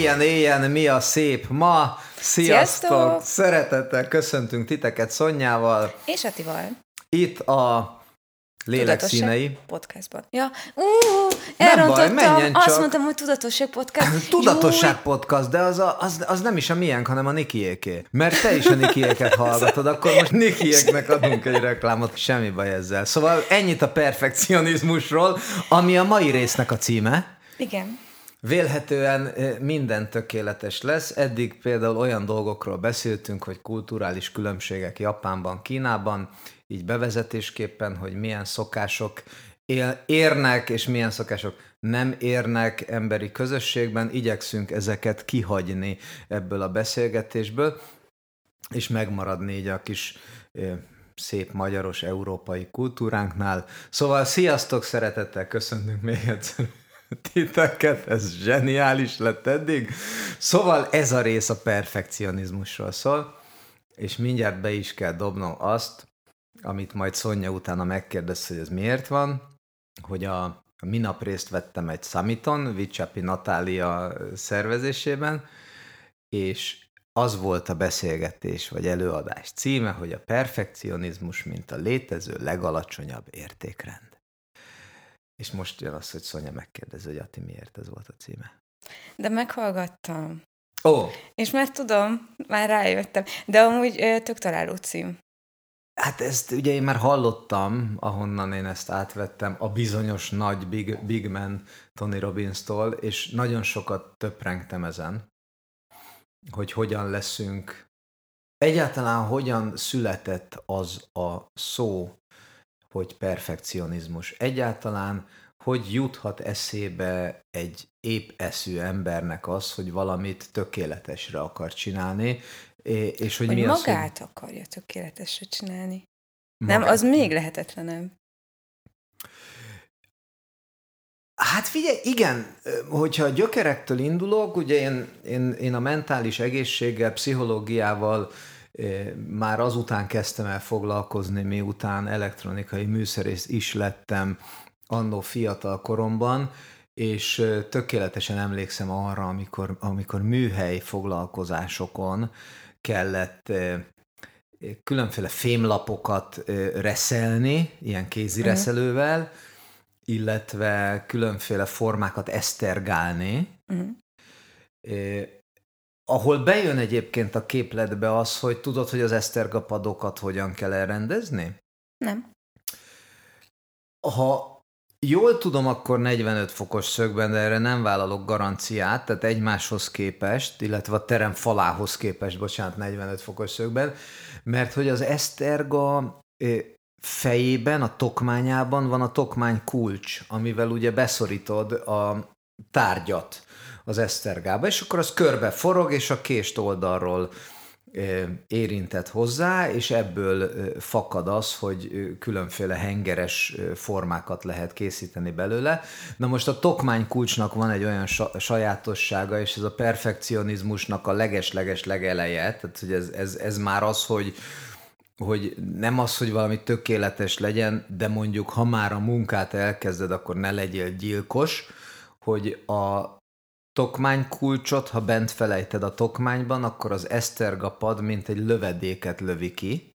Éljen, éljen, mi a szép ma! Sziasztok! Sziasztok! Szeretettel köszöntünk titeket Szonyával. És Atival. Itt a Lélek színei. Podcastban. Ja, ú, elrontottam. menjen Azt csak. mondtam, hogy tudatosság podcast. Tudatosság podcast, de az, a, az, az nem is a miénk, hanem a Nikiéké. Mert te is a Nikiéket hallgatod, akkor most Nikiéknek adunk egy reklámot, semmi baj ezzel. Szóval ennyit a perfekcionizmusról, ami a mai résznek a címe. Igen. Vélhetően minden tökéletes lesz. Eddig például olyan dolgokról beszéltünk, hogy kulturális különbségek Japánban, Kínában, így bevezetésképpen, hogy milyen szokások érnek, és milyen szokások nem érnek emberi közösségben. Igyekszünk ezeket kihagyni ebből a beszélgetésből, és megmaradni így a kis szép magyaros európai kultúránknál. Szóval sziasztok, szeretettel köszöntünk még egyszer titeket, ez zseniális lett eddig. Szóval ez a rész a perfekcionizmusról szól, és mindjárt be is kell dobnom azt, amit majd Szonya utána megkérdez, hogy ez miért van, hogy a, minap részt vettem egy summiton, Vicsapi Natália szervezésében, és az volt a beszélgetés vagy előadás címe, hogy a perfekcionizmus, mint a létező legalacsonyabb értékrend. És most jön az, hogy Szonya megkérdezi, hogy Ati, miért ez volt a címe. De meghallgattam. Ó, oh, És már tudom, már rájöttem. De amúgy tök találó cím. hát ezt ugye én már hallottam, ahonnan én ezt átvettem, a bizonyos nagy Big, Big Man Tony Robbins-tól, és nagyon sokat töprengtem ezen, hogy hogyan leszünk, egyáltalán hogyan született az a szó, hogy perfekcionizmus. Egyáltalán hogy juthat eszébe egy épp eszű embernek az, hogy valamit tökéletesre akar csinálni, és hogy, Hogy mi az, magát akarja tökéletesre csinálni. hogy Nem, magát- az még lehetetlenebb. Hát figyelj, igen, hogyha a gyökerektől indulok, ugye én, én, én a mentális egészséggel, pszichológiával már azután kezdtem el foglalkozni, miután elektronikai műszerész is lettem annó fiatal koromban, és tökéletesen emlékszem arra, amikor, amikor műhely foglalkozásokon kellett különféle fémlapokat reszelni, ilyen kézi reszelővel, illetve különféle formákat esztergálni, Uh-huh. Ahol bejön egyébként a képletbe az, hogy tudod, hogy az esztergapadokat hogyan kell elrendezni? Nem. Ha jól tudom, akkor 45 fokos szögben, de erre nem vállalok garanciát, tehát egymáshoz képest, illetve a terem falához képest, bocsánat, 45 fokos szögben, mert hogy az eszterga fejében, a tokmányában van a tokmány kulcs, amivel ugye beszorítod a tárgyat az esztergába, és akkor az körbe forog, és a kést oldalról érintett hozzá, és ebből fakad az, hogy különféle hengeres formákat lehet készíteni belőle. Na most a tokmány kulcsnak van egy olyan sa- sajátossága, és ez a perfekcionizmusnak a leges-leges legeleje, tehát hogy ez, ez, ez már az, hogy hogy nem az, hogy valami tökéletes legyen, de mondjuk, ha már a munkát elkezded, akkor ne legyél gyilkos, hogy a tokmány kulcsot, ha bent felejted a tokmányban, akkor az eszterga pad mint egy lövedéket lövi ki,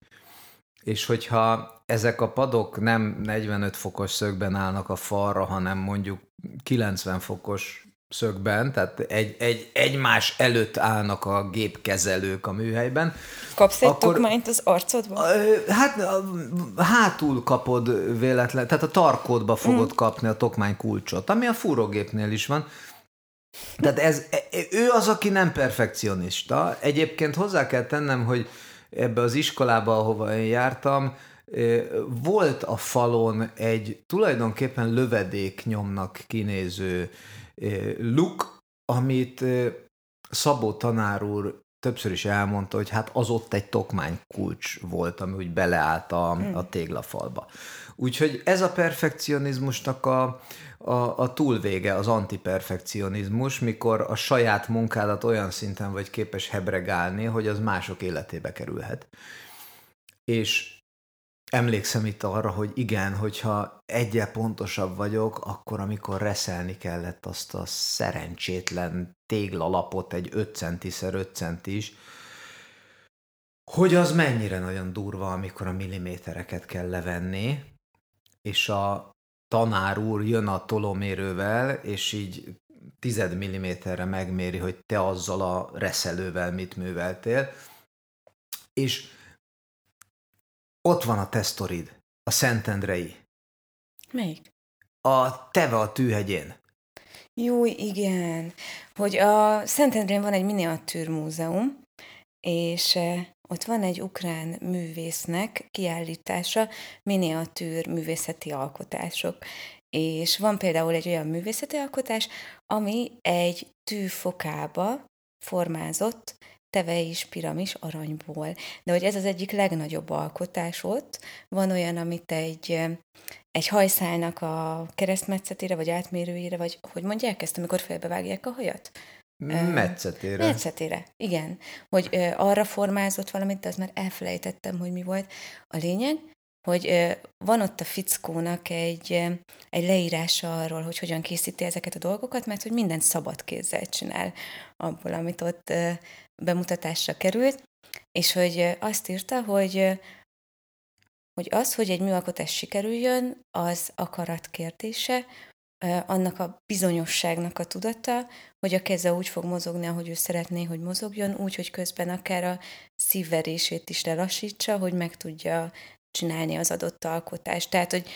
és hogyha ezek a padok nem 45 fokos szögben állnak a falra, hanem mondjuk 90 fokos szögben, tehát egy, egy, egymás előtt állnak a gépkezelők a műhelyben, Kapsz egy Akkor- tokmányt az arcodba? Hát hátul kapod véletlen, tehát a tarkódba fogod mm. kapni a tokmány kulcsot, ami a fúrógépnél is van. Tehát ez, e- e- ő az, aki nem perfekcionista. Egyébként hozzá kell tennem, hogy ebbe az iskolába, ahova én jártam, ö, volt a falon egy tulajdonképpen lövedék nyomnak kinéző luk, amit Szabó tanár úr többször is elmondta, hogy hát az ott egy tokmány kulcs volt, ami úgy beleállt a, a téglafalba. Úgyhogy ez a perfekcionizmusnak a, a, a túlvége, az antiperfekcionizmus, mikor a saját munkádat olyan szinten vagy képes hebregálni, hogy az mások életébe kerülhet. És emlékszem itt arra, hogy igen, hogyha egyel pontosabb vagyok, akkor amikor reszelni kellett azt a szerencsétlen téglalapot, egy 5 centiszer 5 centis, hogy az mennyire nagyon durva, amikor a millimétereket kell levenni, és a tanár úr jön a tolómérővel, és így tized milliméterre megméri, hogy te azzal a reszelővel mit műveltél, és ott van a tesztorid, a Szentendrei. Melyik? A Teve a tűhegyén. Jó, igen. Hogy a Szentendrén van egy miniatűr múzeum, és ott van egy ukrán művésznek kiállítása miniatűr művészeti alkotások. És van például egy olyan művészeti alkotás, ami egy tűfokába formázott teve is piramis aranyból. De hogy ez az egyik legnagyobb alkotás ott, van olyan, amit egy, egy hajszálnak a keresztmetszetére, vagy átmérőjére, vagy hogy mondják ezt, amikor félbevágják a hajat? Metszetére. Metszetére, igen. Hogy ö, arra formázott valamit, de az már elfelejtettem, hogy mi volt a lényeg, hogy ö, van ott a fickónak egy, ö, egy leírása arról, hogy hogyan készíti ezeket a dolgokat, mert hogy mindent szabad kézzel csinál abból, amit ott ö, bemutatásra került, és hogy ö, azt írta, hogy ö, hogy az, hogy egy műalkotás sikerüljön, az akarat kérdése, annak a bizonyosságnak a tudata, hogy a keze úgy fog mozogni, ahogy ő szeretné, hogy mozogjon, úgy, hogy közben akár a szívverését is lelassítsa, hogy meg tudja csinálni az adott alkotást. Tehát, hogy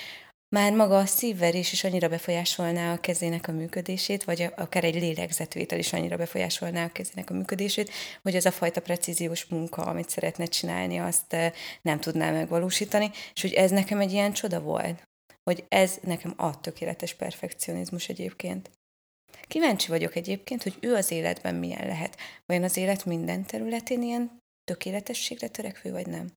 már maga a szívverés is annyira befolyásolná a kezének a működését, vagy akár egy lélegzetvétel is annyira befolyásolná a kezének a működését, hogy az a fajta precíziós munka, amit szeretne csinálni, azt nem tudná megvalósítani, és hogy ez nekem egy ilyen csoda volt hogy ez nekem a tökéletes perfekcionizmus egyébként. Kíváncsi vagyok egyébként, hogy ő az életben milyen lehet. Vajon az élet minden területén ilyen tökéletességre törekvő, vagy nem?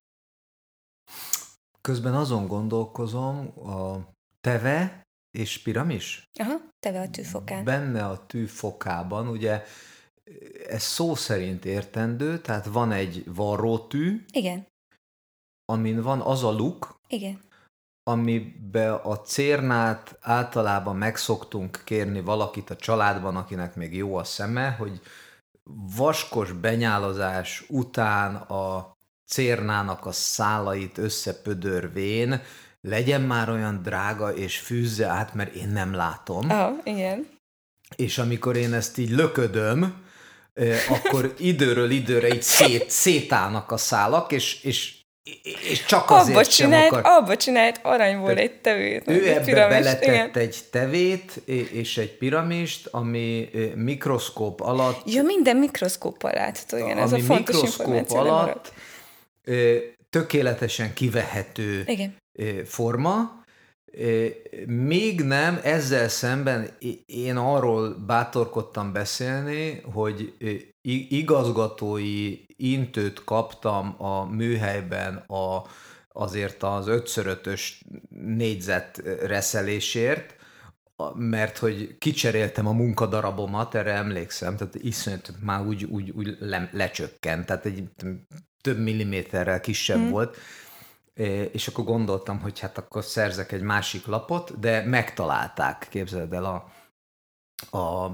Közben azon gondolkozom, a teve és piramis? Aha, teve a tűfokán. Benne a tűfokában, ugye ez szó szerint értendő, tehát van egy varrótű. Igen. Amin van az a luk. Igen amibe a cérnát általában megszoktunk kérni valakit a családban, akinek még jó a szeme, hogy vaskos benyálozás után a cérnának a szálait összepödörvén legyen már olyan drága, és fűzze át, mert én nem látom. Ah, igen. És amikor én ezt így löködöm, akkor időről időre így szét, szétállnak a szálak, és, és és csak azért abba sem csinált, akar... Abba csinált aranyból egy tevét. Ő ebbe piramist, beletett igen. egy tevét és egy piramist, ami mikroszkóp alatt... Ja, minden mikroszkóp alatt. Igen, ez a fontos mikroszkóp alatt tökéletesen kivehető igen. forma, még nem, ezzel szemben én arról bátorkodtam beszélni, hogy igazgatói intőt kaptam a műhelyben a, azért az 5x5-ös négyzet reszelésért, mert hogy kicseréltem a munkadarabomat, erre emlékszem, tehát iszonyat már úgy, úgy, úgy le, lecsökkent, tehát egy több milliméterrel kisebb hmm. volt, és akkor gondoltam, hogy hát akkor szerzek egy másik lapot, de megtalálták, képzeld el a, a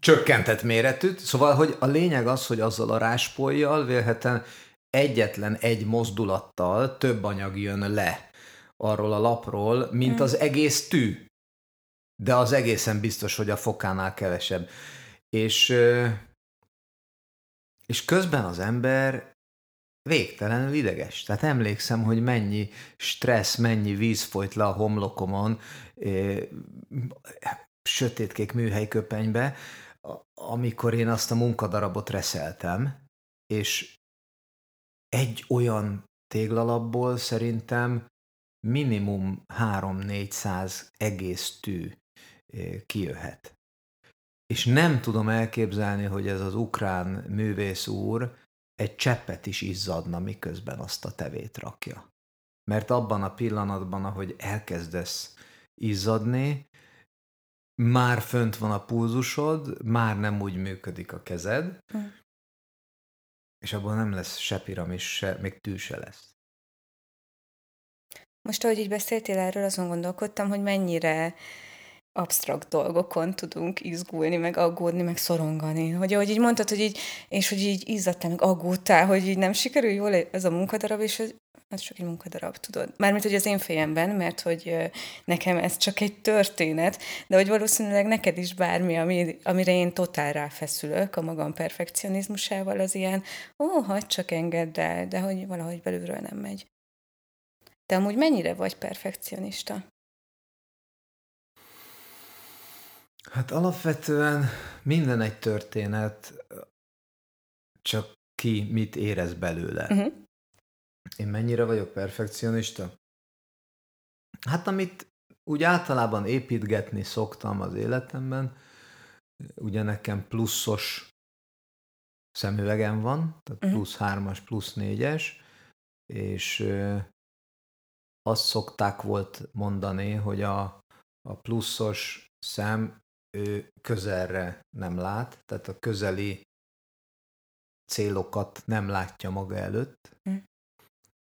csökkentett méretűt. Szóval, hogy a lényeg az, hogy azzal a ráspolyjal vélhetően egyetlen egy mozdulattal több anyag jön le arról a lapról, mint hmm. az egész tű. De az egészen biztos, hogy a fokánál kevesebb. És, és közben az ember végtelenül ideges. Tehát emlékszem, hogy mennyi stressz, mennyi víz folyt le a homlokomon, sötétkék műhelyköpenybe, amikor én azt a munkadarabot reszeltem, és egy olyan téglalapból szerintem minimum 3-400 egész tű kijöhet. És nem tudom elképzelni, hogy ez az ukrán művész úr egy cseppet is izzadna, miközben azt a tevét rakja. Mert abban a pillanatban, ahogy elkezdesz izzadni, már fönt van a pulzusod, már nem úgy működik a kezed, hm. és abban nem lesz se piramis, se, még tű se lesz. Most, ahogy így beszéltél erről, azon gondolkodtam, hogy mennyire absztrakt dolgokon tudunk izgulni, meg aggódni, meg szorongani. Hogy ahogy így mondtad, hogy így, és hogy így izzadtál, meg aggódtál, hogy így nem sikerül jól ez a munkadarab, és hogy ez csak egy munkadarab, tudod. Mármint, hogy az én fejemben, mert hogy nekem ez csak egy történet, de hogy valószínűleg neked is bármi, ami, amire én totál ráfeszülök a magam perfekcionizmusával, az ilyen, ó, hagyd csak engedd el, de hogy valahogy belülről nem megy. De amúgy mennyire vagy perfekcionista? Hát alapvetően minden egy történet, csak ki mit érez belőle. Uh-huh. Én mennyire vagyok perfekcionista? Hát amit úgy általában építgetni szoktam az életemben, ugye nekem pluszos szemüvegem van, tehát uh-huh. plusz hármas, plusz négyes, és azt szokták volt mondani, hogy a, a pluszos szem ő közelre nem lát, tehát a közeli célokat nem látja maga előtt, mm.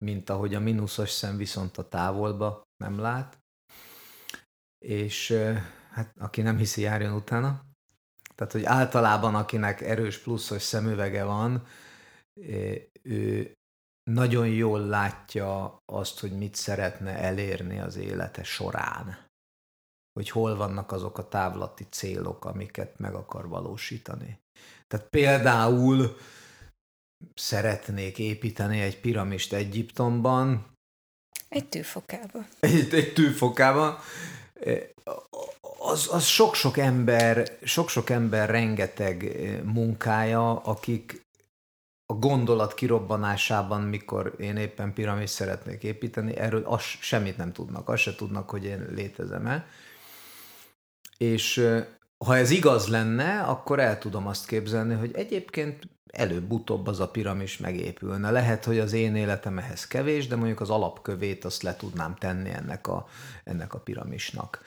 Mint ahogy a mínuszos szem viszont a távolba nem lát. És hát aki nem hiszi, járjon utána. Tehát, hogy általában akinek erős pluszos szemüvege van, ő nagyon jól látja azt, hogy mit szeretne elérni az élete során hogy hol vannak azok a távlati célok, amiket meg akar valósítani. Tehát például szeretnék építeni egy piramist Egyiptomban. Egy tűfokába. Egy, egy tűfokába. Az, az sok-sok ember, sok-sok ember rengeteg munkája, akik a gondolat kirobbanásában, mikor én éppen piramis szeretnék építeni, erről az, semmit nem tudnak. Azt se tudnak, hogy én létezem-e. És ha ez igaz lenne, akkor el tudom azt képzelni, hogy egyébként előbb-utóbb az a piramis megépülne. Lehet, hogy az én életem ehhez kevés, de mondjuk az alapkövét azt le tudnám tenni ennek a, ennek a piramisnak.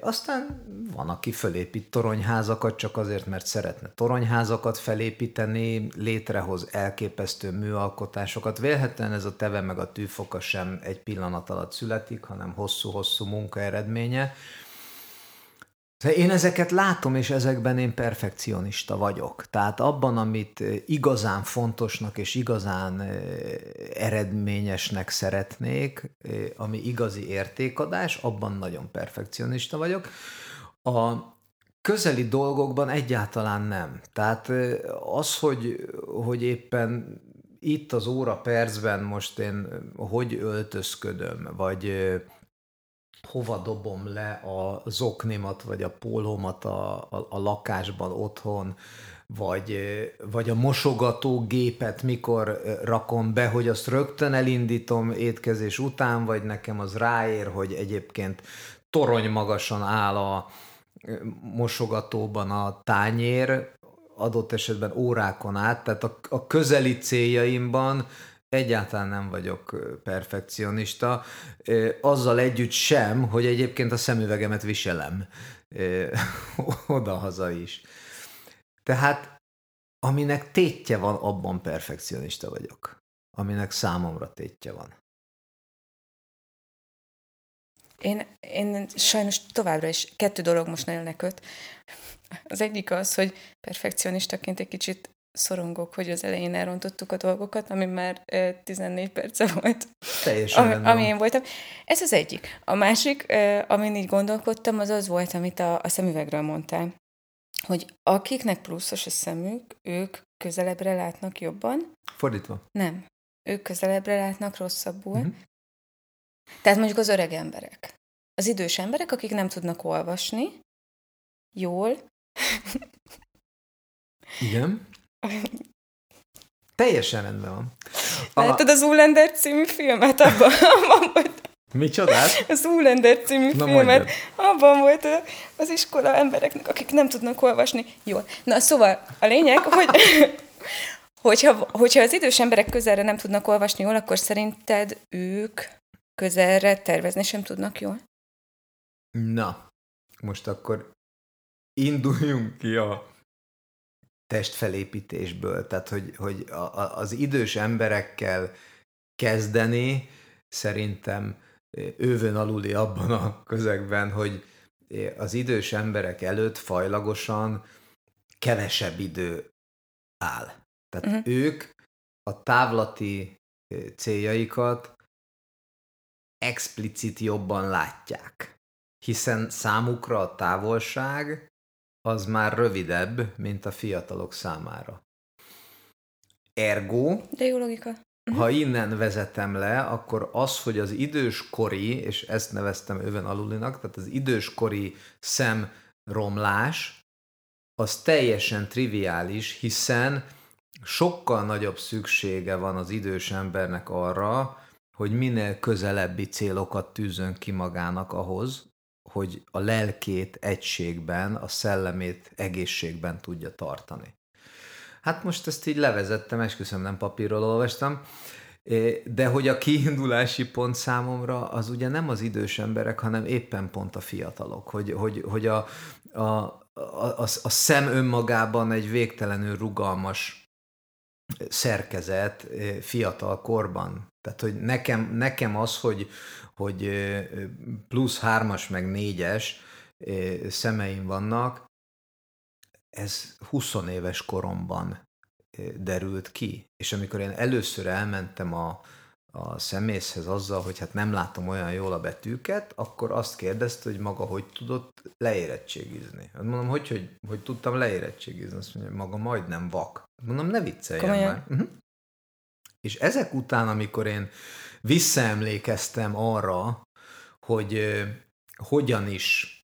Aztán van, aki felépít toronyházakat csak azért, mert szeretne toronyházakat felépíteni, létrehoz elképesztő műalkotásokat. Vélhetően ez a teve meg a tűfoka sem egy pillanat alatt születik, hanem hosszú-hosszú munka eredménye. Én ezeket látom, és ezekben én perfekcionista vagyok. Tehát abban, amit igazán fontosnak és igazán eredményesnek szeretnék, ami igazi értékadás, abban nagyon perfekcionista vagyok. A közeli dolgokban egyáltalán nem. Tehát az, hogy, hogy éppen itt az óra percben most én hogy öltözködöm, vagy hova dobom le a zoknimat, vagy a pólómat a, a, a lakásban otthon, vagy, vagy a mosogató gépet mikor rakom be, hogy azt rögtön elindítom étkezés után, vagy nekem az ráér, hogy egyébként torony magasan áll a mosogatóban a tányér, adott esetben órákon át, tehát a, a közeli céljaimban Egyáltalán nem vagyok perfekcionista, azzal együtt sem, hogy egyébként a szemüvegemet viselem oda-haza is. Tehát aminek tétje van, abban perfekcionista vagyok. Aminek számomra tétje van. Én, én sajnos továbbra is kettő dolog most nagyon leköt. Az egyik az, hogy perfekcionistaként egy kicsit szorongok, hogy az elején elrontottuk a dolgokat, ami már 14 perce volt, Teljesen ami, ami én voltam. Ez az egyik. A másik, amin így gondolkodtam, az az volt, amit a, a szemüvegről mondtál, hogy akiknek pluszos a szemük, ők közelebbre látnak jobban. Fordítva. Nem. Ők közelebbre látnak rosszabbul. Mm-hmm. Tehát mondjuk az öreg emberek. Az idős emberek, akik nem tudnak olvasni jól. Igen. Teljesen rendben van. A... Látod az Zoolander című filmet? Abban, abban volt. Micsodát? A Zoolander című Na, filmet. Mondjad. Abban volt az iskola embereknek, akik nem tudnak olvasni. Jól. Na, szóval a lényeg, hogy hogyha, hogyha az idős emberek közelre nem tudnak olvasni jól, akkor szerinted ők közelre tervezni sem tudnak jól? Na, most akkor induljunk ki a testfelépítésből, tehát hogy, hogy a, a, az idős emberekkel kezdeni szerintem ővön aluli abban a közegben, hogy az idős emberek előtt fajlagosan kevesebb idő áll. Tehát uh-huh. ők a távlati céljaikat explicit jobban látják, hiszen számukra a távolság az már rövidebb, mint a fiatalok számára. Ergo, De jó logika. Ha innen vezetem le, akkor az, hogy az időskori, és ezt neveztem öven alulinak, tehát az időskori szemromlás, az teljesen triviális, hiszen sokkal nagyobb szüksége van az idős embernek arra, hogy minél közelebbi célokat tűzön ki magának ahhoz, hogy a lelkét egységben, a szellemét egészségben tudja tartani. Hát most ezt így levezettem, esküszöm nem papírról olvastam, de hogy a kiindulási pont számomra az ugye nem az idős emberek, hanem éppen pont a fiatalok, hogy, hogy, hogy a, a, a, a, a szem önmagában egy végtelenül rugalmas szerkezet fiatal korban. Tehát, hogy nekem, nekem az, hogy, hogy plusz hármas meg négyes szemeim vannak, ez 20 éves koromban derült ki. És amikor én először elmentem a, a szemészhez azzal, hogy hát nem látom olyan jól a betűket, akkor azt kérdezte, hogy maga hogy tudott leérettségizni. Hát mondom, hogy, hogy, hogy tudtam leérettségizni? Azt mondja, maga majdnem vak. Mondom, ne vicceljen Komolyan? már. Uh-huh. És ezek után, amikor én visszaemlékeztem arra, hogy hogyan is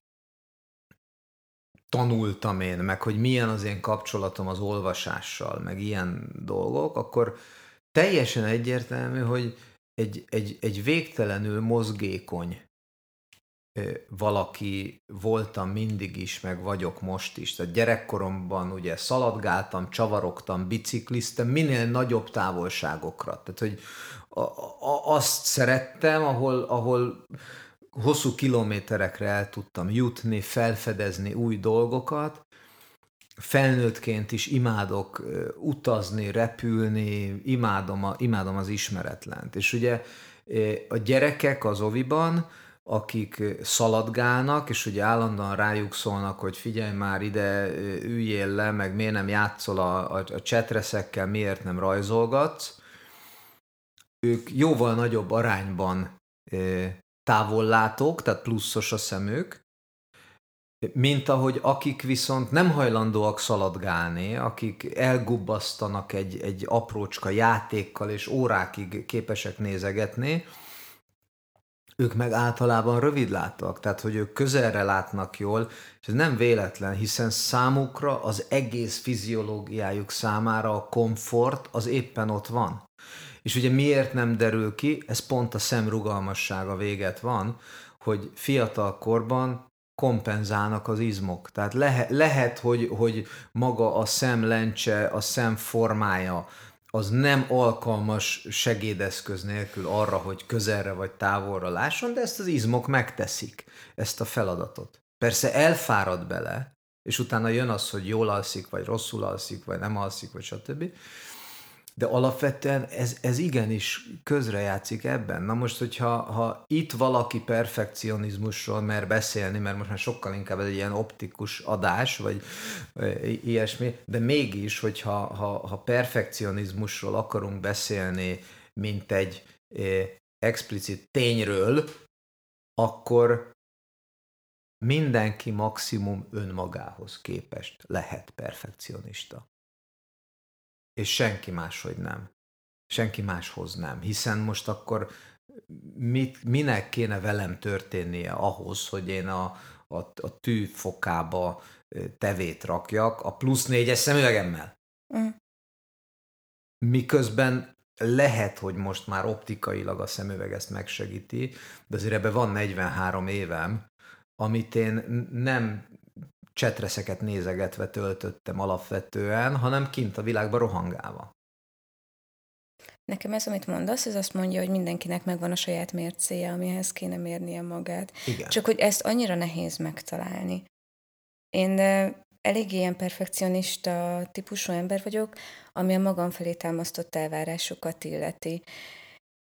tanultam én, meg hogy milyen az én kapcsolatom az olvasással, meg ilyen dolgok, akkor teljesen egyértelmű, hogy egy, egy, egy végtelenül mozgékony valaki voltam mindig is, meg vagyok most is. Tehát gyerekkoromban ugye szaladgáltam, csavarogtam, bicikliztem, minél nagyobb távolságokra. Tehát, hogy a, a, azt szerettem, ahol, ahol hosszú kilométerekre el tudtam jutni, felfedezni új dolgokat. Felnőttként is imádok utazni, repülni, imádom, a, imádom az ismeretlent. És ugye a gyerekek az oviban, akik szaladgálnak, és ugye állandóan rájuk szólnak, hogy figyelj már ide, üljél le, meg miért nem játszol a, a, a csetreszekkel, miért nem rajzolgatsz, ők jóval nagyobb arányban távollátók, tehát pluszos a szemük, mint ahogy akik viszont nem hajlandóak szaladgálni, akik elgubbasztanak egy, egy aprócska játékkal, és órákig képesek nézegetni, ők meg általában rövidlátóak, tehát hogy ők közelre látnak jól, és ez nem véletlen, hiszen számukra az egész fiziológiájuk számára a komfort az éppen ott van. És ugye miért nem derül ki, ez pont a szemrugalmassága véget van, hogy fiatal korban kompenzálnak az izmok. Tehát lehet, lehet hogy, hogy maga a szemlencse, a szem formája, az nem alkalmas segédeszköz nélkül arra, hogy közelre vagy távolra lásson, de ezt az izmok megteszik, ezt a feladatot. Persze elfárad bele, és utána jön az, hogy jól alszik, vagy rosszul alszik, vagy nem alszik, vagy stb de alapvetően ez, ez igenis közrejátszik ebben. Na most, hogyha ha itt valaki perfekcionizmusról mer beszélni, mert most már sokkal inkább egy ilyen optikus adás, vagy ilyesmi, de mégis, hogyha ha, ha perfekcionizmusról akarunk beszélni, mint egy explicit tényről, akkor mindenki maximum önmagához képest lehet perfekcionista és senki máshogy nem. Senki máshoz nem. Hiszen most akkor mit, minek kéne velem történnie ahhoz, hogy én a, a, a tű fokába tevét rakjak a plusz négyes szemüvegemmel. Mm. Miközben lehet, hogy most már optikailag a szemüveg ezt megsegíti, de azért ebben van 43 évem, amit én nem csetreszeket nézegetve töltöttem alapvetően, hanem kint a világban rohangálva. Nekem ez, amit mondasz, ez azt mondja, hogy mindenkinek megvan a saját mércéje, amihez kéne mérnie magát. Igen. Csak hogy ezt annyira nehéz megtalálni. Én elég ilyen perfekcionista típusú ember vagyok, ami a magam felé támasztott elvárásokat illeti.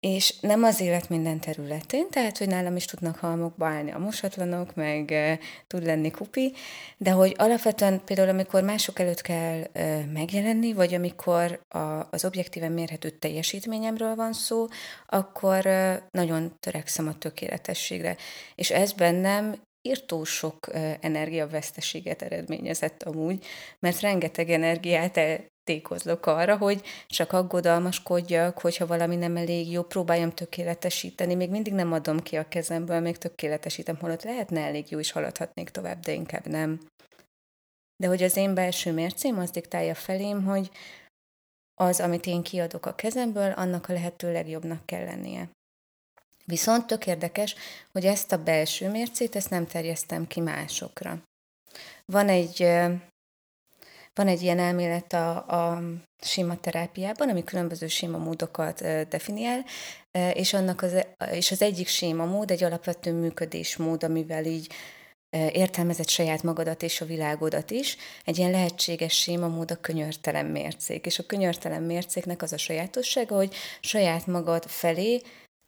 És nem az élet minden területén, tehát, hogy nálam is tudnak halmokba állni a mosatlanok, meg e, tud lenni kupi, de hogy alapvetően például, amikor mások előtt kell e, megjelenni, vagy amikor a, az objektíven mérhető teljesítményemről van szó, akkor e, nagyon törekszem a tökéletességre. És ez bennem írtó sok energiaveszteséget eredményezett amúgy, mert rengeteg energiát tékozlok arra, hogy csak aggodalmaskodjak, hogyha valami nem elég jó, próbáljam tökéletesíteni. Még mindig nem adom ki a kezemből, még tökéletesítem, holott lehetne elég jó, és haladhatnék tovább, de inkább nem. De hogy az én belső mércém az diktálja felém, hogy az, amit én kiadok a kezemből, annak a lehető legjobbnak kell lennie. Viszont tök érdekes, hogy ezt a belső mércét, ezt nem terjesztem ki másokra. Van egy van egy ilyen elmélet a, a sima terápiában, ami különböző sima módokat definiál, és, annak az, és az egyik sima mód egy alapvető működésmód, amivel így értelmezett saját magadat és a világodat is. Egy ilyen lehetséges séma mód a könyörtelen mércék. És a könyörtelen mércéknek az a sajátossága, hogy saját magad felé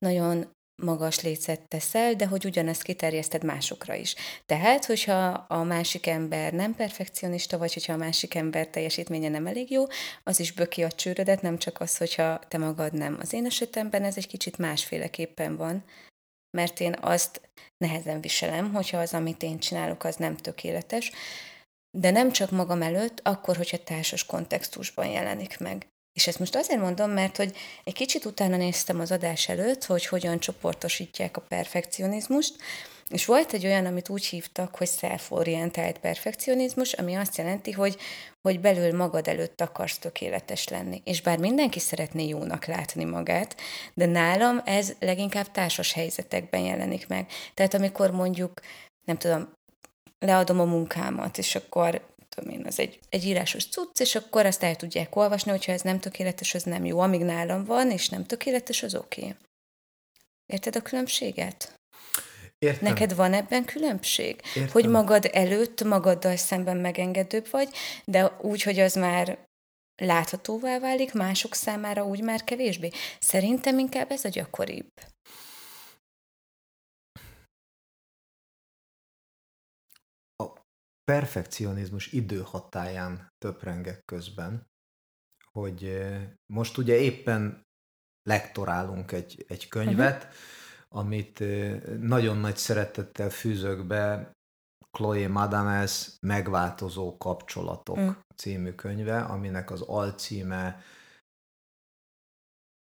nagyon magas lécet teszel, de hogy ugyanezt kiterjeszted másokra is. Tehát, hogyha a másik ember nem perfekcionista, vagy hogyha a másik ember teljesítménye nem elég jó, az is böki a csőrödet, nem csak az, hogyha te magad nem. Az én esetemben ez egy kicsit másféleképpen van, mert én azt nehezen viselem, hogyha az, amit én csinálok, az nem tökéletes, de nem csak magam előtt, akkor, hogyha társas kontextusban jelenik meg. És ezt most azért mondom, mert hogy egy kicsit utána néztem az adás előtt, hogy hogyan csoportosítják a perfekcionizmust, és volt egy olyan, amit úgy hívtak, hogy self-orientált perfekcionizmus, ami azt jelenti, hogy, hogy belül magad előtt akarsz tökéletes lenni. És bár mindenki szeretné jónak látni magát, de nálam ez leginkább társas helyzetekben jelenik meg. Tehát amikor mondjuk, nem tudom, leadom a munkámat, és akkor tudom én, az egy, egy írásos cucc, és akkor azt el tudják olvasni, hogyha ez nem tökéletes, az nem jó. Amíg nálam van, és nem tökéletes, az oké. Okay. Érted a különbséget? Értem. Neked van ebben különbség? Értem. Hogy magad előtt magaddal szemben megengedőbb vagy, de úgy, hogy az már láthatóvá válik, mások számára úgy már kevésbé. Szerintem inkább ez a gyakoribb. Perfekcionizmus időhatáján töprengek közben, hogy most ugye éppen lektorálunk egy, egy könyvet, uh-huh. amit nagyon nagy szeretettel fűzök be Chloe Madames Megváltozó kapcsolatok uh-huh. című könyve, aminek az alcíme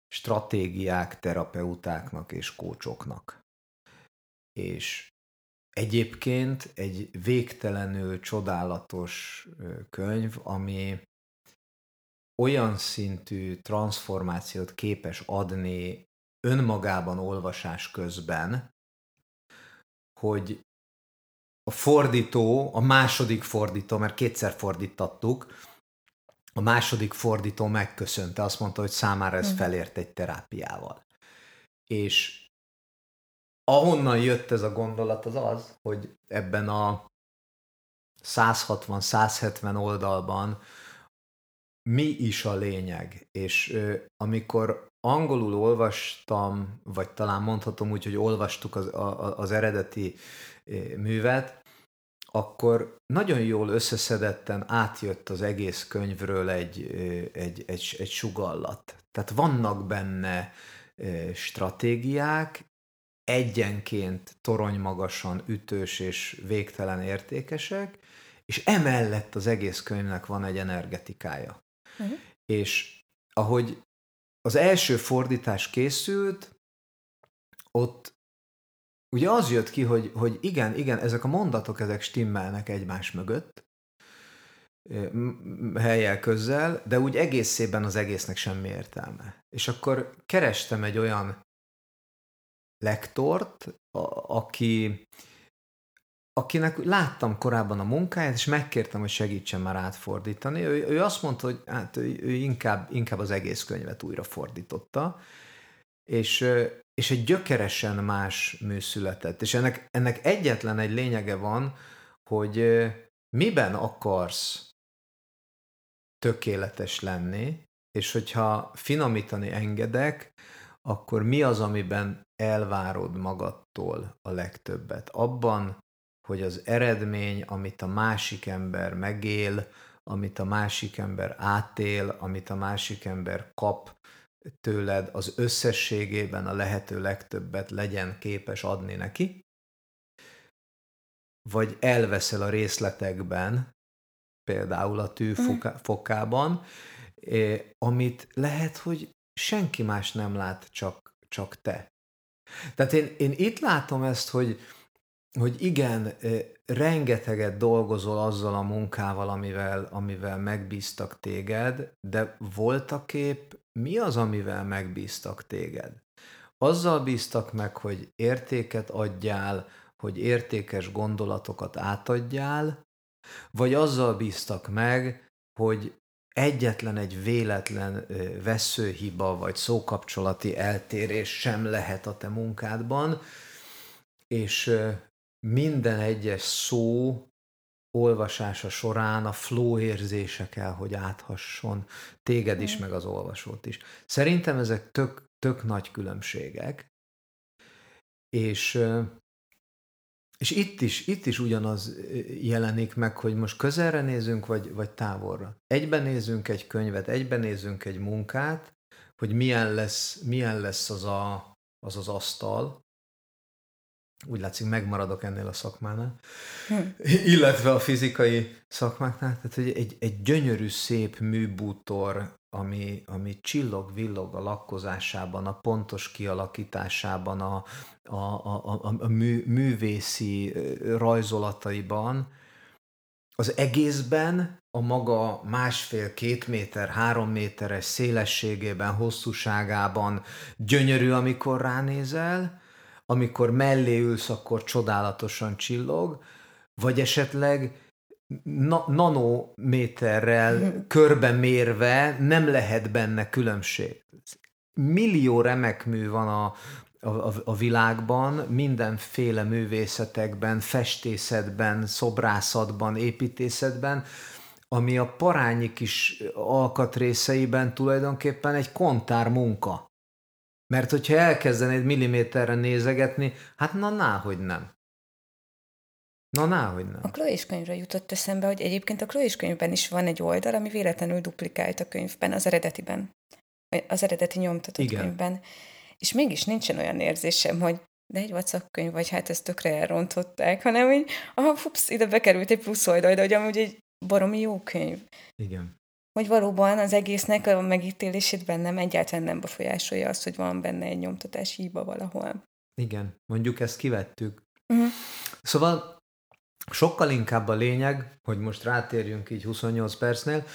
stratégiák terapeutáknak és kócsoknak. És Egyébként egy végtelenül csodálatos könyv, ami olyan szintű transformációt képes adni önmagában olvasás közben, hogy a fordító, a második fordító, mert kétszer fordítattuk, a második fordító megköszönte, azt mondta, hogy számára ez mhm. felért egy terápiával. És ahonnan jött ez a gondolat az az, hogy ebben a 160-170 oldalban mi is a lényeg, és ö, amikor angolul olvastam, vagy talán mondhatom úgy, hogy olvastuk az, a, az eredeti művet, akkor nagyon jól összeszedetten átjött az egész könyvről egy, egy, egy, egy sugallat. Tehát vannak benne stratégiák, egyenként toronymagasan ütős és végtelen értékesek, és emellett az egész könyvnek van egy energetikája. Uh-huh. És ahogy az első fordítás készült, ott ugye az jött ki, hogy, hogy igen, igen, ezek a mondatok, ezek stimmelnek egymás mögött, helyel közzel, de úgy egészében az egésznek semmi értelme. És akkor kerestem egy olyan lektort, a, aki, akinek láttam korábban a munkáját, és megkértem, hogy segítsen már átfordítani. Ő, ő azt mondta, hogy hát ő, ő inkább, inkább az egész könyvet újra fordította, és, és egy gyökeresen más mű. És ennek, ennek egyetlen egy lényege van, hogy miben akarsz tökéletes lenni, és hogyha finomítani engedek, akkor mi az, amiben elvárod magadtól a legtöbbet? Abban, hogy az eredmény, amit a másik ember megél, amit a másik ember átél, amit a másik ember kap tőled, az összességében a lehető legtöbbet legyen képes adni neki, vagy elveszel a részletekben, például a tű mm. eh, amit lehet, hogy senki más nem lát, csak, csak te. Tehát én, én itt látom ezt, hogy, hogy igen, rengeteget dolgozol azzal a munkával, amivel, amivel megbíztak téged, de voltak kép, mi az, amivel megbíztak téged? Azzal bíztak meg, hogy értéket adjál, hogy értékes gondolatokat átadjál, vagy azzal bíztak meg, hogy egyetlen egy véletlen veszőhiba vagy szókapcsolati eltérés sem lehet a te munkádban, és minden egyes szó olvasása során a flow érzése kell, hogy áthasson téged is, mm. meg az olvasót is. Szerintem ezek tök, tök nagy különbségek, és és itt is, itt is ugyanaz jelenik meg, hogy most közelre nézünk, vagy, vagy távolra. Egyben nézünk egy könyvet, egyben nézünk egy munkát, hogy milyen lesz, milyen lesz az, a, az az asztal, úgy látszik, megmaradok ennél a szakmánál, hm. illetve a fizikai szakmáknál, tehát hogy egy, egy gyönyörű, szép műbútor, ami, ami csillog-villog a lakkozásában, a pontos kialakításában, a, a, a, a, a mű, művészi rajzolataiban, az egészben a maga másfél-két méter, három méteres szélességében, hosszúságában gyönyörű, amikor ránézel, amikor mellé ülsz, akkor csodálatosan csillog, vagy esetleg na- nanométerrel körbe mérve nem lehet benne különbség. Millió remek mű van a, a, a világban, mindenféle művészetekben, festészetben, szobrászatban, építészetben, ami a parányi kis alkatrészeiben tulajdonképpen egy kontár munka. Mert hogyha elkezdenéd milliméterre nézegetni, hát na, ná, hogy nem. Na, ná, hogy nem. A Chloe könyvre jutott eszembe, hogy egyébként a Chloe könyvben is van egy oldal, ami véletlenül duplikált a könyvben, az eredetiben. Az eredeti nyomtatott Igen. könyvben. És mégis nincsen olyan érzésem, hogy de egy vacak könyv, vagy hát ezt tökre elrontották, hanem így, aha, fups, ide bekerült egy plusz oldal, de hogy amúgy egy baromi jó könyv. Igen hogy valóban az egésznek a megítélését bennem egyáltalán nem befolyásolja azt, hogy van benne egy nyomtatási hiba valahol. Igen, mondjuk ezt kivettük. Uh-huh. Szóval sokkal inkább a lényeg, hogy most rátérjünk így 28 percnél,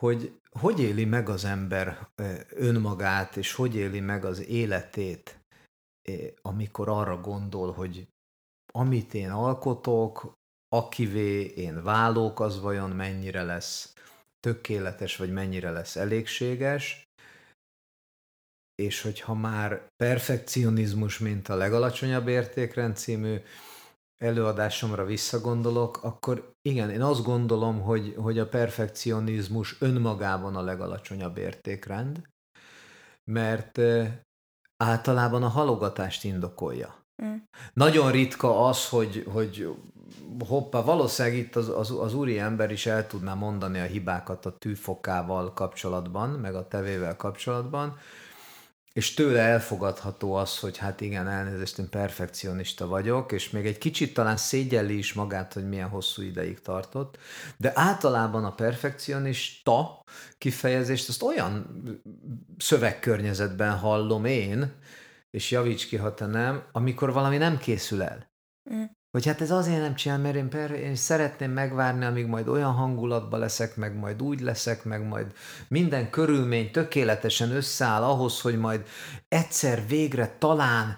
hogy hogy éli meg az ember önmagát, és hogy éli meg az életét, amikor arra gondol, hogy amit én alkotok, akivé én válok, az vajon mennyire lesz tökéletes, vagy mennyire lesz elégséges, és hogyha már perfekcionizmus, mint a legalacsonyabb értékrend című előadásomra visszagondolok, akkor igen, én azt gondolom, hogy, hogy a perfekcionizmus önmagában a legalacsonyabb értékrend, mert általában a halogatást indokolja. Mm. Nagyon ritka az, hogy, hogy hoppá, valószínűleg itt az, az, az úri ember is el tudná mondani a hibákat a tűfokával kapcsolatban, meg a tevével kapcsolatban, és tőle elfogadható az, hogy hát igen, elnézést, én perfekcionista vagyok, és még egy kicsit talán szégyelli is magát, hogy milyen hosszú ideig tartott, de általában a perfekcionista kifejezést azt olyan szövegkörnyezetben hallom én, és javíts ki, ha te nem, amikor valami nem készül el. Mm hogy hát ez azért nem csinál, mert én, per, én szeretném megvárni, amíg majd olyan hangulatban leszek, meg majd úgy leszek, meg majd minden körülmény tökéletesen összeáll ahhoz, hogy majd egyszer végre talán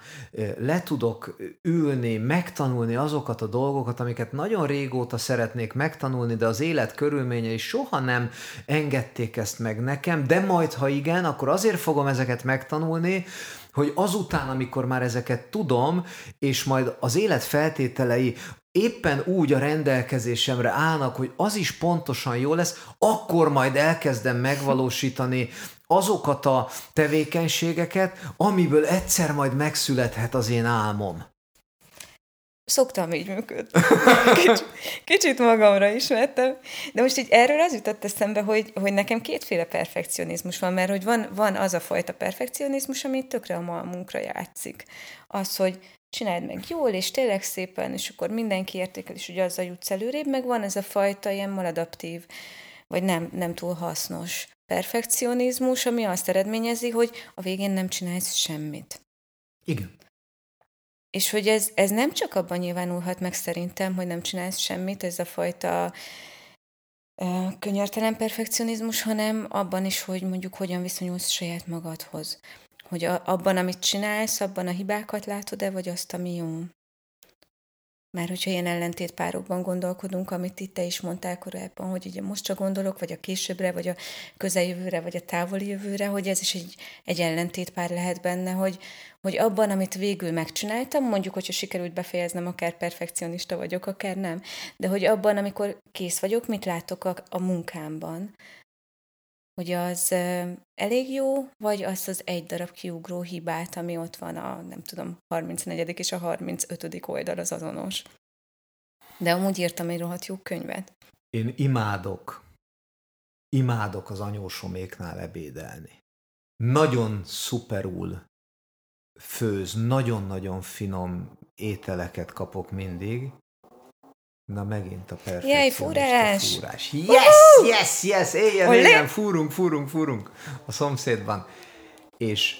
le tudok ülni, megtanulni azokat a dolgokat, amiket nagyon régóta szeretnék megtanulni, de az élet körülményei soha nem engedték ezt meg nekem, de majd, ha igen, akkor azért fogom ezeket megtanulni, hogy azután, amikor már ezeket tudom, és majd az élet feltételei éppen úgy a rendelkezésemre állnak, hogy az is pontosan jó lesz, akkor majd elkezdem megvalósítani azokat a tevékenységeket, amiből egyszer majd megszülethet az én álmom. Szoktam így működni. Kicsit, kicsit magamra is vettem. De most így erről az jutott eszembe, hogy, hogy nekem kétféle perfekcionizmus van, mert hogy van, van az a fajta perfekcionizmus, ami tökre a malmunkra játszik. Az, hogy csináld meg jól, és tényleg szépen, és akkor mindenki értékel, és hogy azzal jutsz előrébb, meg van ez a fajta ilyen maladaptív, vagy nem, nem túl hasznos perfekcionizmus, ami azt eredményezi, hogy a végén nem csinálsz semmit. Igen. És hogy ez, ez nem csak abban nyilvánulhat meg szerintem, hogy nem csinálsz semmit, ez a fajta könyörtelen perfekcionizmus, hanem abban is, hogy mondjuk hogyan viszonyulsz saját magadhoz. Hogy a, abban, amit csinálsz, abban a hibákat látod-e, vagy azt, ami jó. Már hogyha ilyen ellentétpárokban gondolkodunk, amit itt te is mondtál korábban, hogy ugye most csak gondolok, vagy a későbbre, vagy a közeljövőre, vagy a távoli jövőre, hogy ez is egy, egy ellentétpár lehet benne, hogy, hogy abban, amit végül megcsináltam, mondjuk, hogyha sikerült befejeznem, akár perfekcionista vagyok, akár nem, de hogy abban, amikor kész vagyok, mit látok a, a munkámban, hogy az elég jó, vagy az az egy darab kiugró hibát, ami ott van a, nem tudom, 34. és a 35. oldal az azonos. De amúgy írtam egy rohadt jó könyvet. Én imádok, imádok az anyósoméknál ebédelni. Nagyon szuperul főz, nagyon-nagyon finom ételeket kapok mindig, Na megint a perfekcionista Jaj, fúrás! fúrás. Yes, yes, yes, éljen, Olé! éljen, fúrunk, fúrunk, fúrunk a szomszédban. És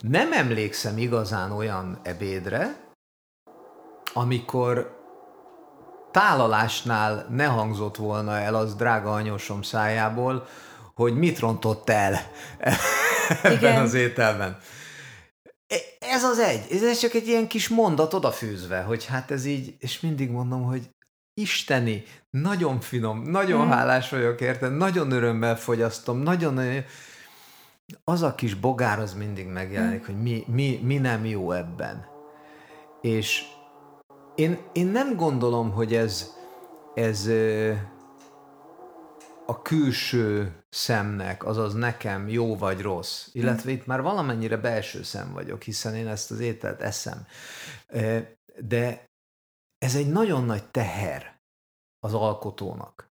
nem emlékszem igazán olyan ebédre, amikor tálalásnál ne hangzott volna el az drága anyósom szájából, hogy mit rontott el ebben Igen. az ételben. E- Ez az egy, ez csak egy ilyen kis mondat odafűzve, hogy hát ez így, és mindig mondom, hogy isteni, nagyon finom, nagyon Mm. hálás vagyok érte, nagyon örömmel fogyasztom, nagyon, az a kis bogár az mindig megjelenik, hogy mi, mi, mi nem jó ebben. És én, én nem gondolom, hogy ez, ez a külső szemnek, azaz nekem jó vagy rossz, illetve itt már valamennyire belső szem vagyok, hiszen én ezt az ételt eszem. De ez egy nagyon nagy teher az alkotónak.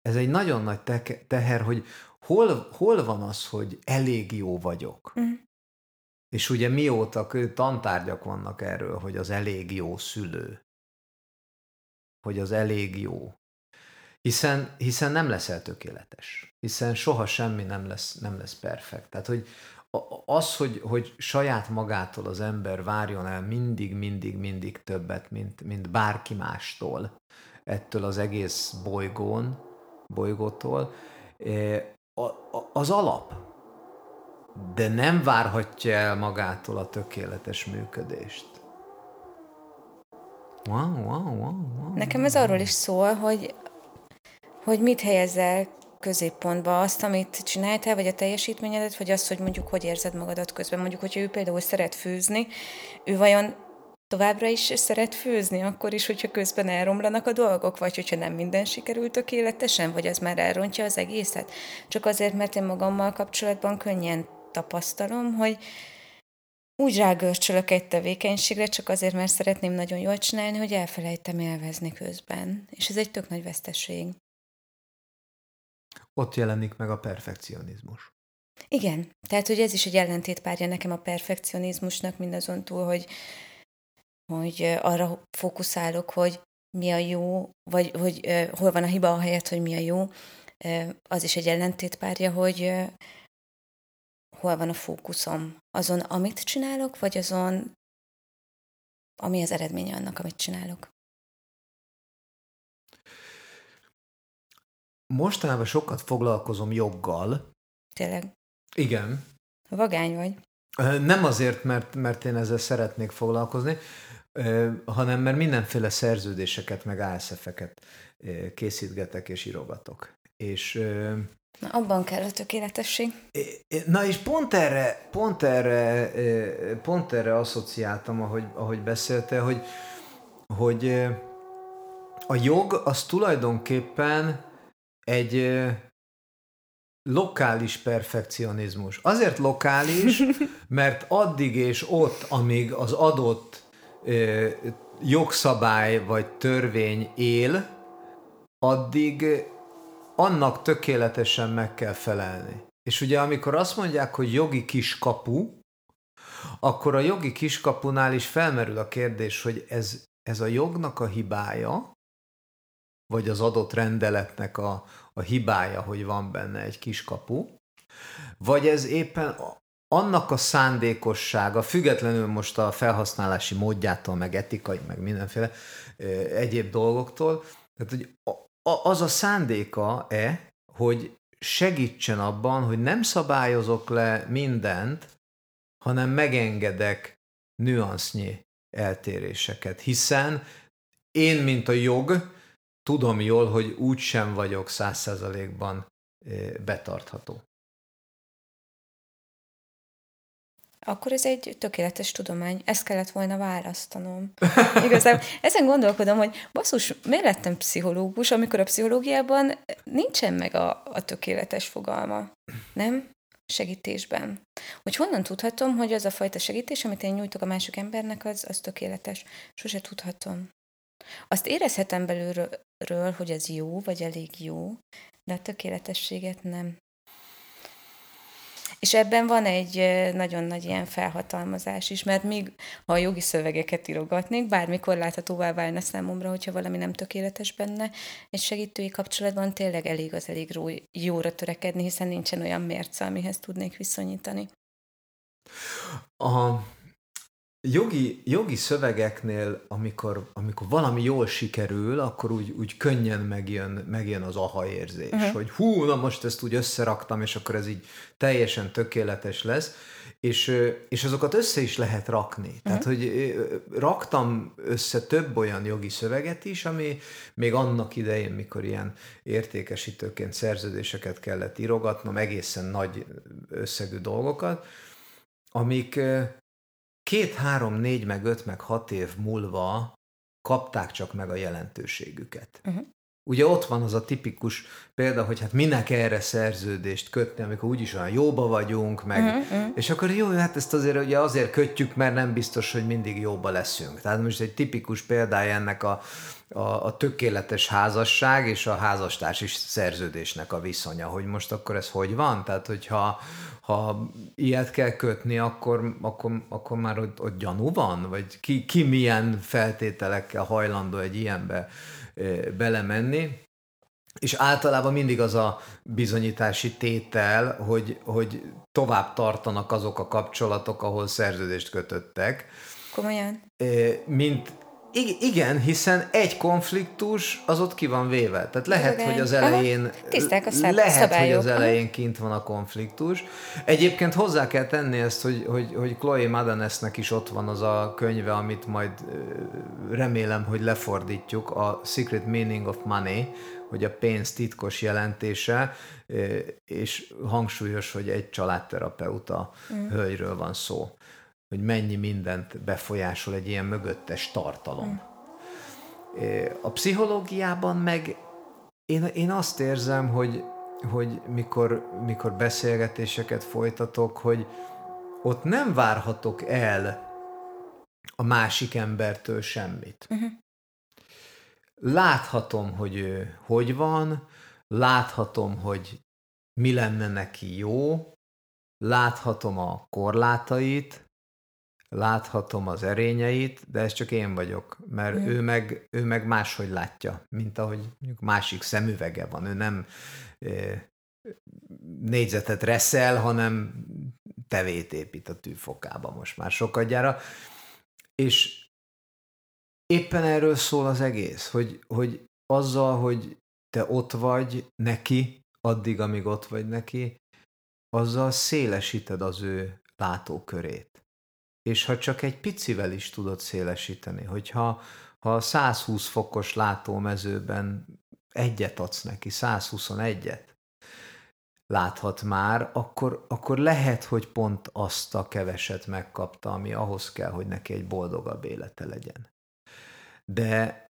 Ez egy nagyon nagy te- teher, hogy hol, hol van az, hogy elég jó vagyok. Mhm. És ugye mióta tantárgyak vannak erről, hogy az elég jó szülő. Hogy az elég jó. Hiszen, hiszen nem leszel tökéletes. Hiszen soha semmi nem lesz, nem lesz perfekt. Tehát, hogy az, hogy, hogy saját magától az ember várjon el mindig, mindig, mindig többet, mint, mint bárki mástól, ettől az egész bolygón, bolygótól, a- az alap. De nem várhatja el magától a tökéletes működést. Wow, wow, wow, wow. Nekem ez arról is szól, hogy, hogy mit helyezel középpontba azt, amit csináltál, vagy a teljesítményedet, vagy azt, hogy mondjuk hogy érzed magadat közben. Mondjuk, hogyha ő például szeret főzni, ő vajon továbbra is szeret főzni, akkor is, hogyha közben elromlanak a dolgok, vagy hogyha nem minden sikerül tökéletesen, vagy az már elrontja az egészet. Csak azért, mert én magammal kapcsolatban könnyen tapasztalom, hogy úgy rágörcsölök egy tevékenységre, csak azért, mert szeretném nagyon jól csinálni, hogy elfelejtem élvezni közben. És ez egy tök nagy veszteség. Ott jelenik meg a perfekcionizmus. Igen, tehát hogy ez is egy ellentétpárja nekem a perfekcionizmusnak, mindazon túl, hogy, hogy arra fókuszálok, hogy mi a jó, vagy hogy uh, hol van a hiba a helyett, hogy mi a jó. Uh, az is egy ellentétpárja, hogy uh, hol van a fókuszom. Azon, amit csinálok, vagy azon, ami az eredménye annak, amit csinálok. Mostanában sokat foglalkozom joggal. Tényleg, Igen. vagány vagy. Nem azért, mert, mert én ezzel szeretnék foglalkozni, hanem mert mindenféle szerződéseket, meg ASF-eket készítgetek és írogatok. És Na, abban kell a tökéletesség. Na és pont erre, pont erre, pont erre asszociáltam, ahogy, ahogy beszélte, hogy, hogy a jog az tulajdonképpen egy, lokális perfekcionizmus. Azért lokális, mert addig és ott, amíg az adott ö, jogszabály vagy törvény él, addig annak tökéletesen meg kell felelni. És ugye amikor azt mondják, hogy jogi kiskapu, akkor a jogi kiskapunál is felmerül a kérdés, hogy ez, ez a jognak a hibája, vagy az adott rendeletnek a, a hibája, hogy van benne egy kiskapu, vagy ez éppen annak a szándékossága, függetlenül most a felhasználási módjától, meg etikai, meg mindenféle egyéb dolgoktól, tehát hogy az a szándéka-e, hogy segítsen abban, hogy nem szabályozok le mindent, hanem megengedek nüansznyi eltéréseket, hiszen én, mint a jog, tudom jól, hogy úgy sem vagyok száz százalékban betartható. Akkor ez egy tökéletes tudomány. Ezt kellett volna választanom. Igazából ezen gondolkodom, hogy basszus, miért lettem pszichológus, amikor a pszichológiában nincsen meg a, a tökéletes fogalma. Nem? Segítésben. Hogy honnan tudhatom, hogy az a fajta segítés, amit én nyújtok a másik embernek, az, az tökéletes. Sose tudhatom. Azt érezhetem belülről, hogy ez jó, vagy elég jó, de a tökéletességet nem. És ebben van egy nagyon nagy ilyen felhatalmazás is, mert míg ha a jogi szövegeket írogatnék, bármikor láthatóvá válna számomra, hogyha valami nem tökéletes benne, egy segítői kapcsolatban tényleg elég az elég jóra törekedni, hiszen nincsen olyan mérce, amihez tudnék viszonyítani. A jogi, jogi szövegeknél, amikor, amikor valami jól sikerül, akkor úgy, úgy könnyen megjön, megjön az aha érzés, uh-huh. hogy hú, na most ezt úgy összeraktam, és akkor ez így teljesen tökéletes lesz, és, és azokat össze is lehet rakni. Uh-huh. Tehát, hogy raktam össze több olyan jogi szöveget is, ami még annak idején, mikor ilyen értékesítőként szerződéseket kellett írogatnom, egészen nagy összegű dolgokat, amik két, három, négy, meg öt, meg hat év múlva kapták csak meg a jelentőségüket. Uh-huh. Ugye ott van az a tipikus példa, hogy hát minek erre szerződést kötni, amikor úgyis olyan jóba vagyunk, meg, uh-huh, és akkor jó, hát ezt azért ugye azért kötjük, mert nem biztos, hogy mindig jóba leszünk. Tehát most egy tipikus példája ennek a, a, a tökéletes házasság és a házastársi szerződésnek a viszonya, hogy most akkor ez hogy van? Tehát, hogyha ha ilyet kell kötni, akkor, akkor, akkor már ott, ott gyanú van? Vagy ki, ki milyen feltételekkel hajlandó egy ilyenbe belemenni? És általában mindig az a bizonyítási tétel, hogy, hogy tovább tartanak azok a kapcsolatok, ahol szerződést kötöttek. Komolyan? Mint, igen, hiszen egy konfliktus az ott ki van véve. Tehát lehet, Igen. hogy az elején Tiszták a szab- lehet, szabályok. hogy az elején kint van a konfliktus. Egyébként hozzá kell tenni ezt, hogy, hogy, hogy Chloe Madanesnek is ott van az a könyve, amit majd remélem, hogy lefordítjuk, a Secret Meaning of Money, hogy a pénz titkos jelentése, és hangsúlyos, hogy egy családterapeuta mm. hölgyről van szó hogy mennyi mindent befolyásol egy ilyen mögöttes tartalom. A pszichológiában meg én, én azt érzem, hogy, hogy mikor, mikor beszélgetéseket folytatok, hogy ott nem várhatok el a másik embertől semmit. Uh-huh. Láthatom, hogy ő hogy van, láthatom, hogy mi lenne neki jó, láthatom a korlátait, láthatom az erényeit, de ez csak én vagyok, mert ő, meg, ő meg máshogy látja, mint ahogy mondjuk másik szemüvege van. Ő nem négyzetet reszel, hanem tevét épít a tűfokába most már sokadjára. És éppen erről szól az egész, hogy, hogy azzal, hogy te ott vagy neki, addig, amíg ott vagy neki, azzal szélesíted az ő látókörét és ha csak egy picivel is tudod szélesíteni, hogyha ha 120 fokos látómezőben egyet adsz neki, 121-et láthat már, akkor, akkor lehet, hogy pont azt a keveset megkapta, ami ahhoz kell, hogy neki egy boldogabb élete legyen. De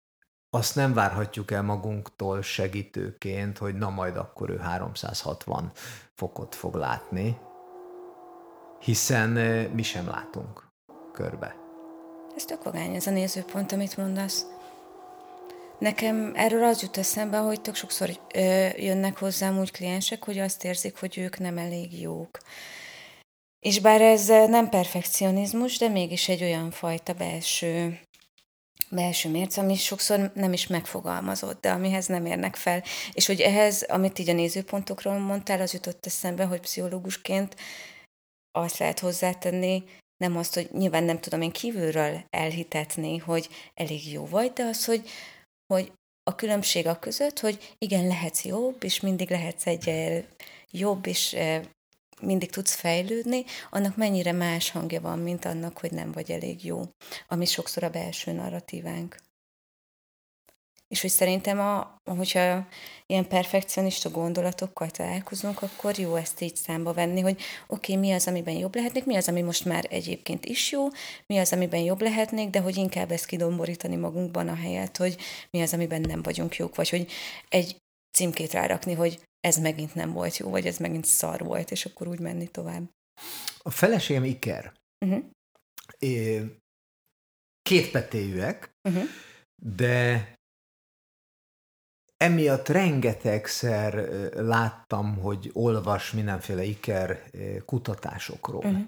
azt nem várhatjuk el magunktól segítőként, hogy na majd akkor ő 360 fokot fog látni, hiszen mi sem látunk körbe. Ez tök vagány ez a nézőpont, amit mondasz. Nekem erről az jut eszembe, hogy tök sokszor ö, jönnek hozzám úgy kliensek, hogy azt érzik, hogy ők nem elég jók. És bár ez nem perfekcionizmus, de mégis egy olyan fajta belső belső mérce, ami sokszor nem is megfogalmazott, de amihez nem érnek fel. És hogy ehhez, amit így a nézőpontokról mondtál, az jutott eszembe, hogy pszichológusként azt lehet hozzátenni, nem azt, hogy nyilván nem tudom én kívülről elhitetni, hogy elég jó vagy, de az, hogy, hogy a különbség a között, hogy igen, lehetsz jobb, és mindig lehetsz egy jobb, és mindig tudsz fejlődni, annak mennyire más hangja van, mint annak, hogy nem vagy elég jó, ami sokszor a belső narratívánk. És hogy szerintem, a, hogyha ilyen perfekcionista gondolatokkal találkozunk, akkor jó ezt így számba venni, hogy oké, okay, mi az, amiben jobb lehetnék, mi az, ami most már egyébként is jó, mi az, amiben jobb lehetnék, de hogy inkább ezt kidomborítani magunkban a helyet, hogy mi az, amiben nem vagyunk jók, vagy hogy egy címkét rárakni, hogy ez megint nem volt jó, vagy ez megint szar volt, és akkor úgy menni tovább. A feleségem Iker. Uh-huh. É, kétpetéjűek, uh-huh. de emiatt rengetegszer láttam, hogy olvas mindenféle Iker kutatásokról. Uh-huh.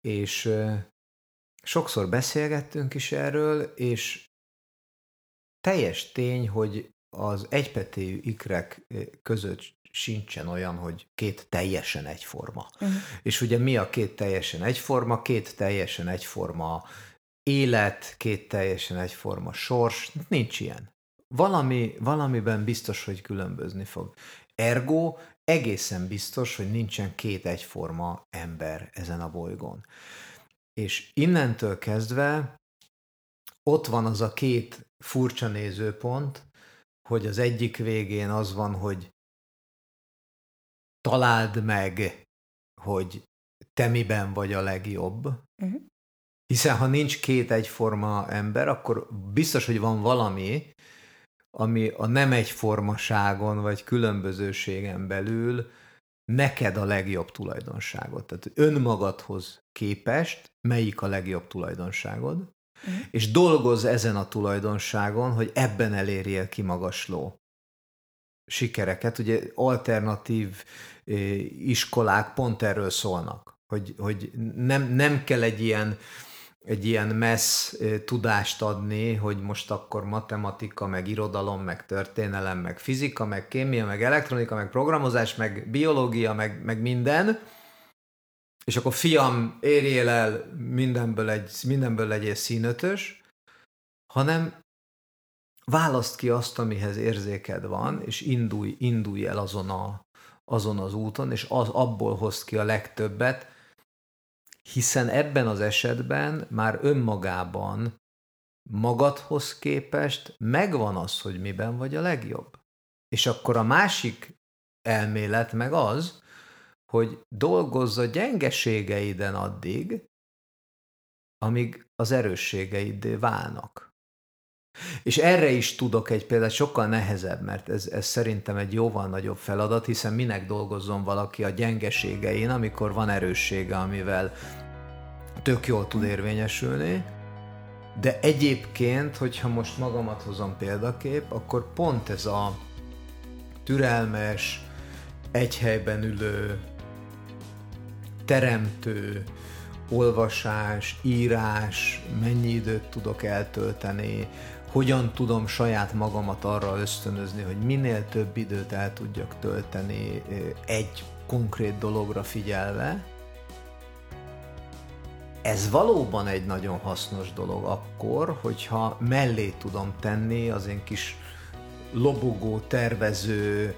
És sokszor beszélgettünk is erről, és teljes tény, hogy az egypetéjű ikrek között sincsen olyan, hogy két teljesen egyforma. Uh-huh. És ugye mi a két teljesen egyforma? Két teljesen egyforma élet, két teljesen egyforma sors, nincs ilyen. Valami, valamiben biztos, hogy különbözni fog. Ergo egészen biztos, hogy nincsen két egyforma ember ezen a bolygón. És innentől kezdve ott van az a két furcsa nézőpont, hogy az egyik végén az van, hogy találd meg, hogy te miben vagy a legjobb. Uh-huh. Hiszen ha nincs két egyforma ember, akkor biztos, hogy van valami, ami a nem egyformaságon vagy különbözőségen belül neked a legjobb tulajdonságot. Tehát önmagadhoz képest melyik a legjobb tulajdonságod, uh-huh. és dolgozz ezen a tulajdonságon, hogy ebben elérjél kimagasló sikereket. Ugye alternatív iskolák pont erről szólnak, hogy, hogy nem, nem kell egy ilyen egy ilyen messz tudást adni, hogy most akkor matematika, meg irodalom, meg történelem, meg fizika, meg kémia, meg elektronika, meg programozás, meg biológia, meg, meg minden, és akkor fiam, érjél el mindenből, egy, mindenből legyél színötös, hanem választ ki azt, amihez érzéked van, és indulj, indulj el azon, a, azon az úton, és az, abból hoz ki a legtöbbet, hiszen ebben az esetben már önmagában magadhoz képest megvan az, hogy miben vagy a legjobb. És akkor a másik elmélet meg az, hogy dolgozz a gyengeségeiden addig, amíg az erősségeiddé válnak. És erre is tudok egy példát, sokkal nehezebb, mert ez, ez szerintem egy jóval nagyobb feladat, hiszen minek dolgozzon valaki a gyengeségein, amikor van erőssége, amivel tök jól tud érvényesülni, de egyébként, hogyha most magamat hozom példakép, akkor pont ez a türelmes, egy helyben ülő, teremtő, olvasás, írás, mennyi időt tudok eltölteni, hogyan tudom saját magamat arra ösztönözni, hogy minél több időt el tudjak tölteni egy konkrét dologra figyelve, ez valóban egy nagyon hasznos dolog akkor, hogyha mellé tudom tenni az én kis lobogó, tervező,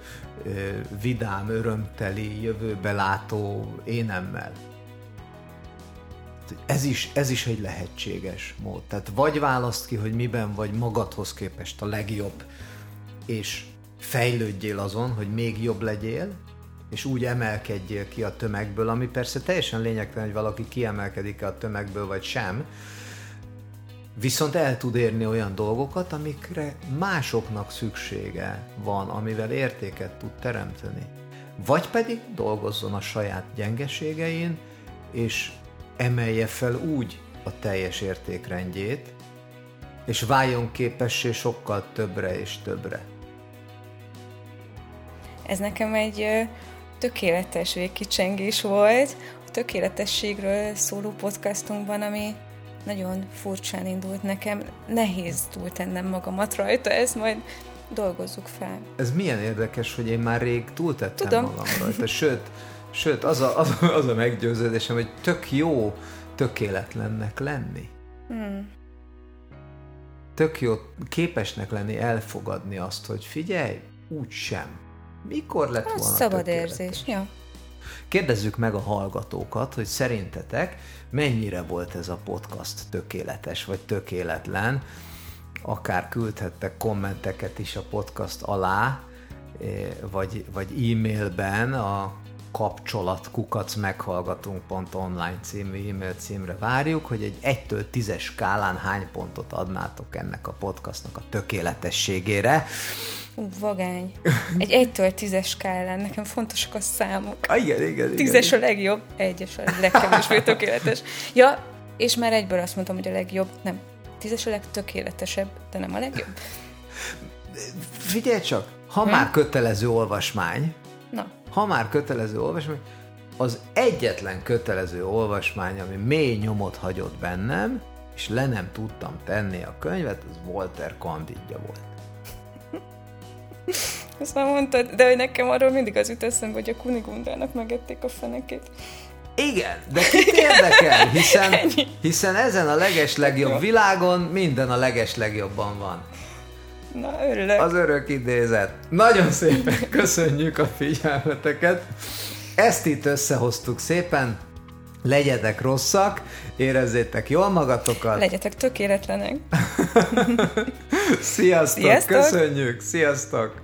vidám, örömteli, jövőbe látó ez is, ez is egy lehetséges mód. Tehát vagy választ ki, hogy miben vagy magadhoz képest a legjobb, és fejlődjél azon, hogy még jobb legyél, és úgy emelkedjél ki a tömegből, ami persze teljesen lényegtelen, hogy valaki kiemelkedik-e a tömegből, vagy sem, viszont el tud érni olyan dolgokat, amikre másoknak szüksége van, amivel értéket tud teremteni. Vagy pedig dolgozzon a saját gyengeségein, és emelje fel úgy a teljes értékrendjét, és váljon képessé sokkal többre és többre. Ez nekem egy tökéletes végkicsengés volt a tökéletességről szóló podcastunkban, ami nagyon furcsán indult nekem. Nehéz túltennem magamat rajta, ezt majd dolgozzuk fel. Ez milyen érdekes, hogy én már rég túltettem Tudom. magam rajta. Sőt, sőt az, a, az, a, az a meggyőződésem, hogy tök jó tökéletlennek lenni. Hmm. Tök jó képesnek lenni, elfogadni azt, hogy figyelj, úgy sem. Mikor lett Az volna szabad tökéletes? érzés, ja. Kérdezzük meg a hallgatókat, hogy szerintetek mennyire volt ez a podcast tökéletes vagy tökéletlen. Akár küldhettek kommenteket is a podcast alá, eh, vagy, vagy e-mailben a kapcsolat kukac meghallgatunk.online című e-mail címre várjuk, hogy egy 1-től 10-es skálán hány pontot adnátok ennek a podcastnak a tökéletességére. Ú, vagány. Egy egytől tízes skálán, nekem fontosak a számok. Ah, igen, igen, igen. Tízes a legjobb, egyes a legkevésbé tökéletes. Ja, és már egyből azt mondtam, hogy a legjobb, nem. Tízes a legtökéletesebb, de nem a legjobb. Figyelj csak, ha hm? már kötelező olvasmány. Ha már kötelező olvasmány, az egyetlen kötelező olvasmány, ami mély nyomot hagyott bennem, és le nem tudtam tenni a könyvet, az Walter Candidja volt. Ezt már mondtad, de hogy nekem arról mindig az jut eszembe, hogy a Kunigundának megették a fenekét. Igen, de kit érdekel, hiszen, hiszen ezen a legeslegjobb világon minden a legeslegjobban van. Na, örülök. Az örök idézet. Nagyon szépen köszönjük a figyelmeteket. Ezt itt összehoztuk szépen. Legyetek rosszak, érezzétek jól magatokat. Legyetek tökéletlenek. Sziasztok, Sziasztok. köszönjük, sziasztok!